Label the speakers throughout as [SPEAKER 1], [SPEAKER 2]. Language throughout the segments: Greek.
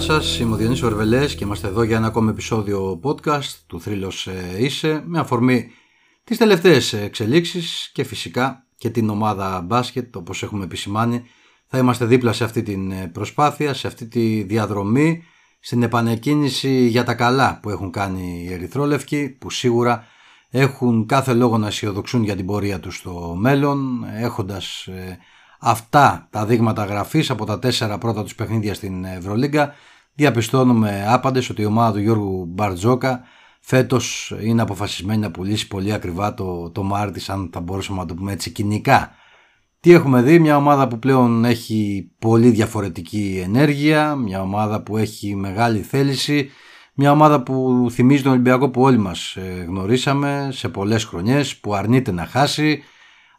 [SPEAKER 1] Γεια σας, είμαι ο Διονύσης Βερβελές και είμαστε εδώ για ένα ακόμη επεισόδιο podcast του Θρύλος ε, Είσαι με αφορμή τις τελευταίες εξελίξεις και φυσικά και την ομάδα μπάσκετ όπως έχουμε επισημάνει. Θα είμαστε δίπλα σε αυτή την ε, προσπάθεια, σε αυτή τη διαδρομή στην επανεκκίνηση για τα καλά που έχουν κάνει οι Ερυθρόλευκοι που σίγουρα έχουν κάθε λόγο να αισιοδοξούν για την πορεία τους στο μέλλον έχοντας ε, αυτά τα δείγματα γραφής από τα τέσσερα πρώτα τους παιχνίδια στην Ευρωλίγκα διαπιστώνουμε άπαντες ότι η ομάδα του Γιώργου Μπαρτζόκα φέτος είναι αποφασισμένη να πουλήσει πολύ ακριβά το, το Μάρτις αν θα μπορούσαμε να το πούμε έτσι κοινικά. Τι έχουμε δει, μια ομάδα που πλέον έχει πολύ διαφορετική ενέργεια, μια ομάδα που έχει μεγάλη θέληση, μια ομάδα που θυμίζει τον Ολυμπιακό που όλοι μας ε, γνωρίσαμε σε πολλές χρονιές, που αρνείται να χάσει,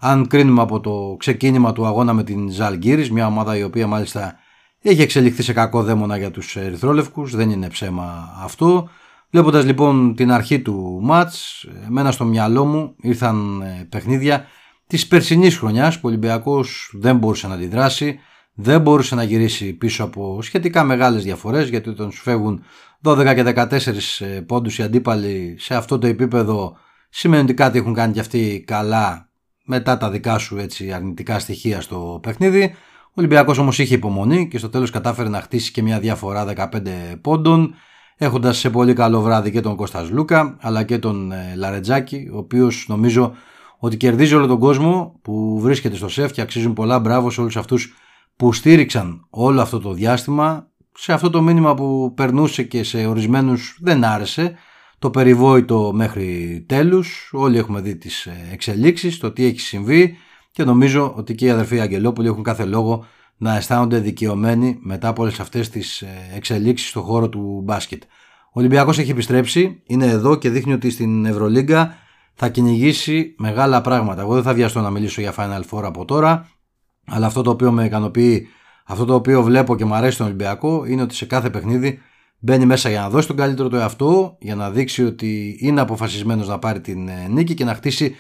[SPEAKER 1] αν κρίνουμε από το ξεκίνημα του αγώνα με την Ζαλγκύρης, μια ομάδα η οποία μάλιστα έχει εξελιχθεί σε κακό δαίμονα για τους Ερυθρόλευκους, δεν είναι ψέμα αυτό. Βλέποντας λοιπόν την αρχή του μάτς, εμένα στο μυαλό μου ήρθαν ε, παιχνίδια της περσινής χρονιάς που ο Ολυμπιακός δεν μπορούσε να αντιδράσει, δεν μπορούσε να γυρίσει πίσω από σχετικά μεγάλες διαφορές γιατί όταν σου φεύγουν 12 και 14 ε, πόντους οι αντίπαλοι σε αυτό το επίπεδο σημαίνει ότι κάτι έχουν κάνει και αυτοί καλά μετά τα δικά σου έτσι, αρνητικά στοιχεία στο παιχνίδι. Ο Ολυμπιακός όμως είχε υπομονή και στο τέλος κατάφερε να χτίσει και μια διαφορά 15 πόντων έχοντας σε πολύ καλό βράδυ και τον Κώστας Λούκα αλλά και τον ε, Λαρετζάκη ο οποίος νομίζω ότι κερδίζει όλο τον κόσμο που βρίσκεται στο σεφ και αξίζουν πολλά. Μπράβο σε όλους αυτούς που στήριξαν όλο αυτό το διάστημα. Σε αυτό το μήνυμα που περνούσε και σε ορισμένους δεν άρεσε το περιβόητο μέχρι τέλους. Όλοι έχουμε δει τις ε, εξελίξεις, το τι έχει συμβεί και νομίζω ότι και οι αδερφοί Αγγελόπουλοι έχουν κάθε λόγο να αισθάνονται δικαιωμένοι μετά από όλες αυτές τις ε, εξελίξεις στον χώρο του μπάσκετ. Ο Ολυμπιακός έχει επιστρέψει, είναι εδώ και δείχνει ότι στην Ευρωλίγκα θα κυνηγήσει μεγάλα πράγματα. Εγώ δεν θα βιαστώ να μιλήσω για Final Four από τώρα, αλλά αυτό το οποίο με ικανοποιεί, αυτό το οποίο βλέπω και μου αρέσει στον Ολυμπιακό είναι ότι σε κάθε παιχνίδι Μπαίνει μέσα για να δώσει τον καλύτερο του εαυτό, για να δείξει ότι είναι αποφασισμένος να πάρει την ε, νίκη και να χτίσει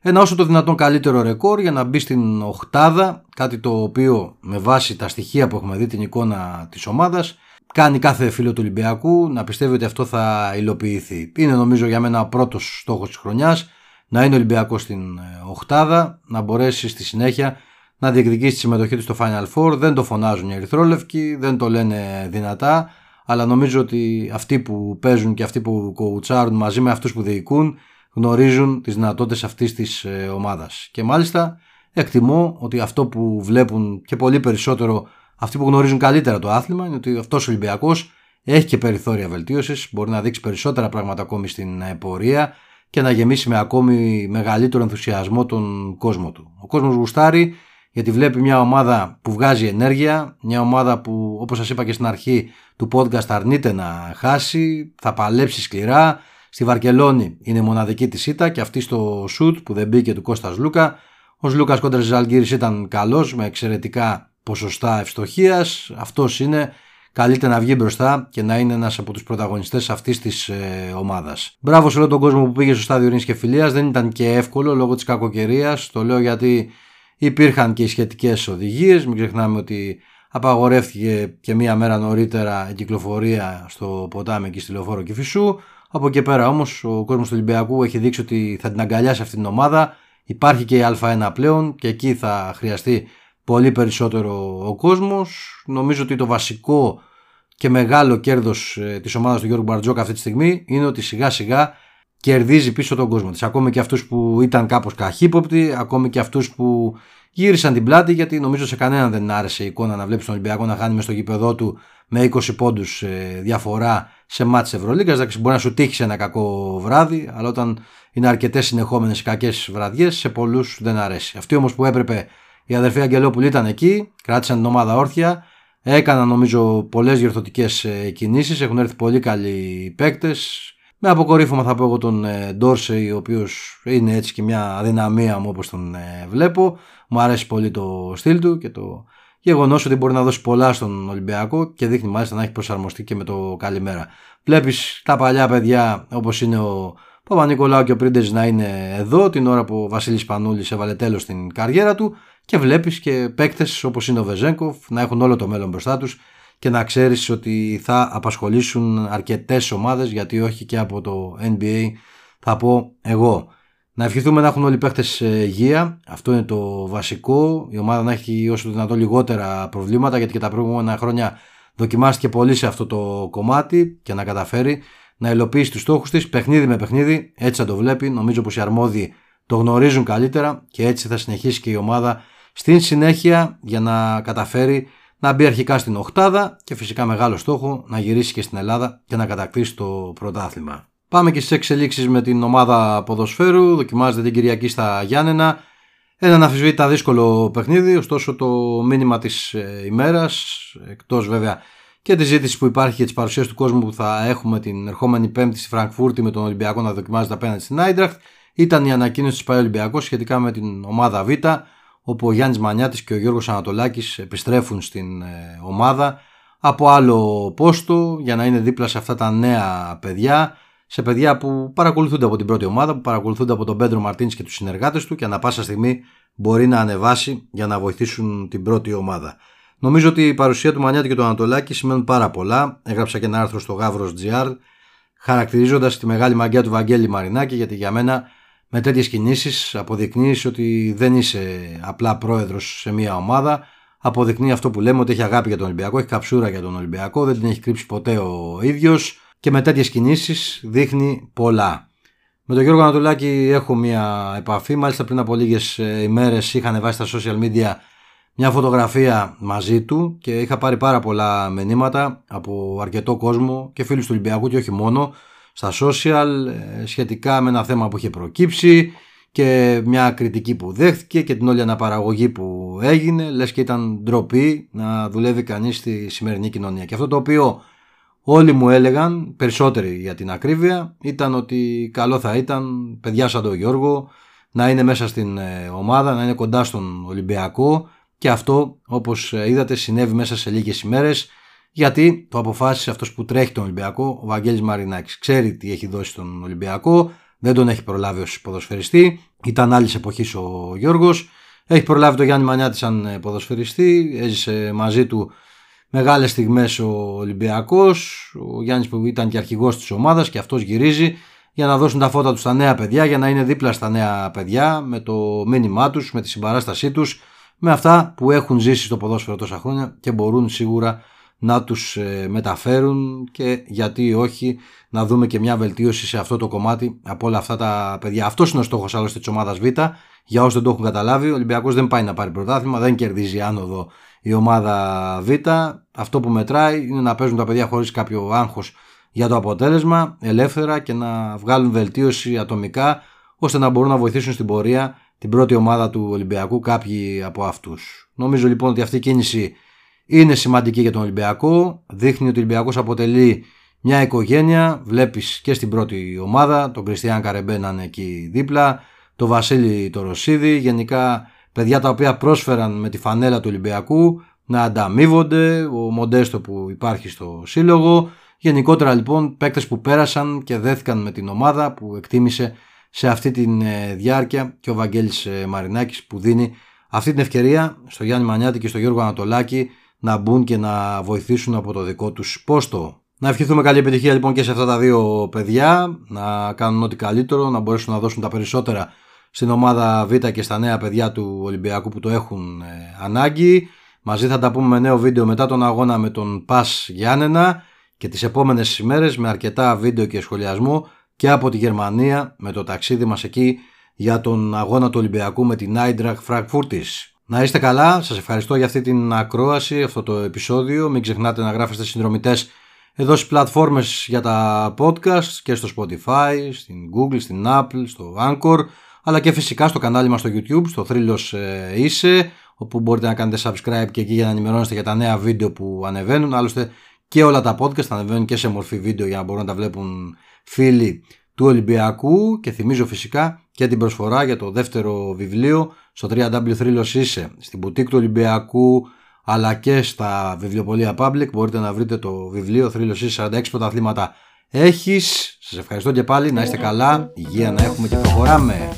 [SPEAKER 1] ένα όσο το δυνατόν καλύτερο ρεκόρ για να μπει στην οχτάδα, κάτι το οποίο με βάση τα στοιχεία που έχουμε δει την εικόνα της ομάδας κάνει κάθε φίλο του Ολυμπιακού να πιστεύει ότι αυτό θα υλοποιηθεί. Είναι νομίζω για μένα ο πρώτος στόχος της χρονιάς να είναι Ολυμπιακός στην ε, οχτάδα, να μπορέσει στη συνέχεια να διεκδικήσει τη συμμετοχή του στο Final Four. Δεν το φωνάζουν οι Ερυθρόλευκοι, δεν το λένε δυνατά αλλά νομίζω ότι αυτοί που παίζουν και αυτοί που κοουτσάρουν μαζί με αυτούς που διοικούν γνωρίζουν τις δυνατότητες αυτής της ε, ομάδας. Και μάλιστα εκτιμώ ότι αυτό που βλέπουν και πολύ περισσότερο αυτοί που γνωρίζουν καλύτερα το άθλημα είναι ότι αυτός ο Ολυμπιακός έχει και περιθώρια βελτίωσης, μπορεί να δείξει περισσότερα πράγματα ακόμη στην ε, πορεία και να γεμίσει με ακόμη μεγαλύτερο ενθουσιασμό τον κόσμο του. Ο κόσμος γουστάρει γιατί βλέπει μια ομάδα που βγάζει ενέργεια, μια ομάδα που όπως σας είπα και στην αρχή του podcast αρνείται να χάσει, θα παλέψει σκληρά. Στη Βαρκελόνη είναι μοναδική της ήττα και αυτή στο σουτ που δεν μπήκε του Κώστας Λούκα. Ο Λούκας κόντρας Ζαλγκύρης ήταν καλός με εξαιρετικά ποσοστά ευστοχίας. Αυτός είναι καλύτερα να βγει μπροστά και να είναι ένας από τους πρωταγωνιστές αυτής της ε, ομάδας. Μπράβο σε όλο τον κόσμο που πήγε στο στάδιο ειρήνης και φιλίας. Δεν ήταν και εύκολο λόγω της κακοκαιρίας. Το λέω γιατί Υπήρχαν και οι σχετικές οδηγίες, μην ξεχνάμε ότι απαγορεύτηκε και μία μέρα νωρίτερα η κυκλοφορία στο ποτάμι εκεί στη Λεωφόρο Κηφισού. Από εκεί πέρα όμως ο κόσμος του Ολυμπιακού έχει δείξει ότι θα την αγκαλιάσει αυτή την ομάδα. Υπάρχει και η Α1 πλέον και εκεί θα χρειαστεί πολύ περισσότερο ο κόσμος. Νομίζω ότι το βασικό και μεγάλο κέρδος ε, της ομάδας του Γιώργου Μπαρτζόκα αυτή τη στιγμή είναι ότι σιγά σιγά κερδίζει πίσω τον κόσμο της. Ακόμη και αυτούς που ήταν κάπως καχύποπτοι, ακόμη και αυτούς που γύρισαν την πλάτη γιατί νομίζω σε κανέναν δεν άρεσε η εικόνα να βλέπεις τον Ολυμπιακό να χάνει μες στο γήπεδό του με 20 πόντους ε, διαφορά σε μάτς Ευρωλίγκας. Εντάξει, μπορεί να σου τύχει σε ένα κακό βράδυ, αλλά όταν είναι αρκετές συνεχόμενες κακές βραδιές, σε πολλούς δεν αρέσει. Αυτοί όμως που έπρεπε, οι αδερφοί Αγγελόπουλοι ήταν εκεί, κράτησαν την ομάδα όρθια, έκαναν νομίζω πολλές διορθωτικές ε, κινήσεις, έχουν έρθει πολύ καλοί παίκτες, με αποκορύφωμα θα πω εγώ τον ε, Ντόρσεϊ, ο οποίος είναι έτσι και μια αδυναμία μου όπως τον ε, βλέπω. Μου αρέσει πολύ το στυλ του και το γεγονός ότι μπορεί να δώσει πολλά στον Ολυμπιακό και δείχνει μάλιστα να έχει προσαρμοστεί και με το καλημέρα. Βλέπεις τα παλιά παιδιά όπως είναι ο Παπα-Νικολάου και ο Πρίντεζ να είναι εδώ την ώρα που ο Βασίλης Πανούλης έβαλε τέλος στην καριέρα του και βλέπεις και παίκτες όπως είναι ο Βεζέγκοφ να έχουν όλο το μέλλον μπροστά τους και να ξέρεις ότι θα απασχολήσουν αρκετές ομάδες γιατί όχι και από το NBA θα πω εγώ. Να ευχηθούμε να έχουν όλοι οι παίχτες ε, υγεία, αυτό είναι το βασικό, η ομάδα να έχει όσο δυνατό λιγότερα προβλήματα γιατί και τα προηγούμενα χρόνια δοκιμάστηκε πολύ σε αυτό το κομμάτι και να καταφέρει να υλοποιήσει τους στόχους της παιχνίδι με παιχνίδι, έτσι θα το βλέπει, νομίζω πως οι αρμόδιοι το γνωρίζουν καλύτερα και έτσι θα συνεχίσει και η ομάδα στην συνέχεια για να καταφέρει να μπει αρχικά στην Οχτάδα και φυσικά μεγάλο στόχο να γυρίσει και στην Ελλάδα και να κατακτήσει το πρωτάθλημα. Πάμε και στις εξελίξεις με την ομάδα ποδοσφαίρου. Δοκιμάζεται την Κυριακή στα Γιάννενα. Ένα αμφισβήτητα δύσκολο παιχνίδι, ωστόσο το μήνυμα της ε, ημέρας, εκτός βέβαια και της ζήτησης που υπάρχει και της παρουσίας του κόσμου που θα έχουμε την ερχόμενη Πέμπτη στη Φραγκφούρτη με τον Ολυμπιακό να δοκιμάζεται απέναντι στην Άιντραχτ, ήταν η ανακοίνωση της Παε Ολυμπιακός σχετικά με την ομάδα Β, όπου ο Γιάννης Μανιάτης και ο Γιώργος Ανατολάκης επιστρέφουν στην ε, ομάδα από άλλο πόστο για να είναι δίπλα σε αυτά τα νέα παιδιά σε παιδιά που παρακολουθούνται από την πρώτη ομάδα, που παρακολουθούνται από τον Πέντρο Μαρτίνς και τους συνεργάτες του και ανα πάσα στιγμή μπορεί να ανεβάσει για να βοηθήσουν την πρώτη ομάδα. Νομίζω ότι η παρουσία του Μανιάτη και του Ανατολάκη σημαίνουν πάρα πολλά. Έγραψα και ένα άρθρο στο Γαύρος GR χαρακτηρίζοντας τη μεγάλη μαγκιά του Βαγγέλη Μαρινάκη γιατί για μένα με τέτοιες κινήσεις αποδεικνύεις ότι δεν είσαι απλά πρόεδρος σε μια ομάδα. Αποδεικνύει αυτό που λέμε ότι έχει αγάπη για τον Ολυμπιακό, έχει καψούρα για τον Ολυμπιακό, δεν την έχει κρύψει ποτέ ο ίδιος και με τέτοιες κινήσεις δείχνει πολλά. Με τον Γιώργο Ανατολάκη έχω μια επαφή, μάλιστα πριν από λίγες ε, ημέρες είχαν βάσει στα social media μια φωτογραφία μαζί του και είχα πάρει πάρα πολλά μηνύματα από αρκετό κόσμο και φίλους του Ολυμπιακού και όχι μόνο στα social ε, σχετικά με ένα θέμα που είχε προκύψει και μια κριτική που δέχτηκε και την όλη αναπαραγωγή που έγινε λες και ήταν ντροπή να δουλεύει κανείς στη σημερινή κοινωνία. Και αυτό το οποίο Όλοι μου έλεγαν, περισσότεροι για την ακρίβεια, ήταν ότι καλό θα ήταν παιδιά σαν τον Γιώργο να είναι μέσα στην ε, ομάδα, να είναι κοντά στον Ολυμπιακό και αυτό όπως ε, είδατε συνέβη μέσα σε λίγες ημέρες γιατί το αποφάσισε αυτός που τρέχει τον Ολυμπιακό, ο Βαγγέλης Μαρινάκης. Ξέρει τι έχει δώσει τον Ολυμπιακό, δεν τον έχει προλάβει ως ποδοσφαιριστή, ήταν άλλης εποχής ο Γιώργος, έχει προλάβει τον Γιάννη Μανιάτη σαν ε, ποδοσφαιριστή, έζησε μαζί του μεγάλες στιγμές ο Ολυμπιακός, ο Γιάννης που ήταν και αρχηγός της ομάδας και αυτός γυρίζει για να δώσουν τα φώτα τους στα νέα παιδιά, για να είναι δίπλα στα νέα παιδιά με το μήνυμά τους, με τη συμπαράστασή τους, με αυτά που έχουν ζήσει στο ποδόσφαιρο τόσα χρόνια και μπορούν σίγουρα να τους ε, μεταφέρουν και γιατί όχι να δούμε και μια βελτίωση σε αυτό το κομμάτι από όλα αυτά τα παιδιά. Αυτός είναι ο στόχος άλλωστε της ομάδας Β. Για όσοι δεν το έχουν καταλάβει, ο Ολυμπιακός δεν πάει να πάρει πρωτάθλημα, δεν κερδίζει άνοδο η ομάδα Β. Αυτό που μετράει είναι να παίζουν τα παιδιά χωρίς κάποιο άγχος για το αποτέλεσμα, ελεύθερα και να βγάλουν βελτίωση ατομικά ώστε να μπορούν να βοηθήσουν στην πορεία την πρώτη ομάδα του Ολυμπιακού κάποιοι από αυτούς. Νομίζω λοιπόν ότι αυτή η κίνηση είναι σημαντική για τον Ολυμπιακό. Δείχνει ότι ο Ολυμπιακός αποτελεί μια οικογένεια. Βλέπεις και στην πρώτη ομάδα τον Κριστιαν Καρεμπέ να είναι εκεί δίπλα, τον Βασίλη το Ρωσίδη, γενικά παιδιά τα οποία πρόσφεραν με τη φανέλα του Ολυμπιακού να ανταμείβονται, ο Μοντέστο που υπάρχει στο σύλλογο. Γενικότερα λοιπόν παίκτες που πέρασαν και δέθηκαν με την ομάδα που εκτίμησε σε αυτή τη ε, διάρκεια και ο Βαγγέλης ε, Μαρινάκης που δίνει αυτή την ευκαιρία στο Γιάννη Μανιάτη και στο Γιώργο Ανατολάκη να μπουν και να βοηθήσουν από το δικό τους πόστο. Να ευχηθούμε καλή επιτυχία λοιπόν και σε αυτά τα δύο παιδιά, να κάνουν ό,τι καλύτερο, να μπορέσουν να δώσουν τα περισσότερα στην ομάδα Β και στα νέα παιδιά του Ολυμπιακού που το έχουν ε, ανάγκη. Μαζί θα τα πούμε με νέο βίντεο μετά τον αγώνα με τον Πας Γιάννενα και τις επόμενες ημέρες με αρκετά βίντεο και σχολιασμό και από τη Γερμανία με το ταξίδι μας εκεί για τον αγώνα του Ολυμπιακού με την Άιντραχ Φραγκφούρτης. Να είστε καλά, σας ευχαριστώ για αυτή την ακρόαση, αυτό το επεισόδιο. Μην ξεχνάτε να γράφετε συνδρομητές εδώ στις πλατφόρμες για τα podcast και στο Spotify, στην Google, στην Apple, στο Anchor αλλά και φυσικά στο κανάλι μας στο YouTube, στο Θρύλος ε, Είσαι, όπου μπορείτε να κάνετε subscribe και εκεί για να ενημερώνεστε για τα νέα βίντεο που ανεβαίνουν. Άλλωστε και όλα τα podcast ανεβαίνουν και σε μορφή βίντεο για να μπορούν να τα βλέπουν φίλοι του Ολυμπιακού και θυμίζω φυσικά και την προσφορά για το δεύτερο βιβλίο. Στο www Είσαι. Στην boutique του Ολυμπιακού αλλά και στα βιβλιοπολία Public μπορείτε να βρείτε το βιβλίο. Θρύλος Είσαι 46 πρωταθλήματα έχεις. Σας ευχαριστώ και πάλι, να είστε καλά, υγεία να έχουμε και προχωράμε.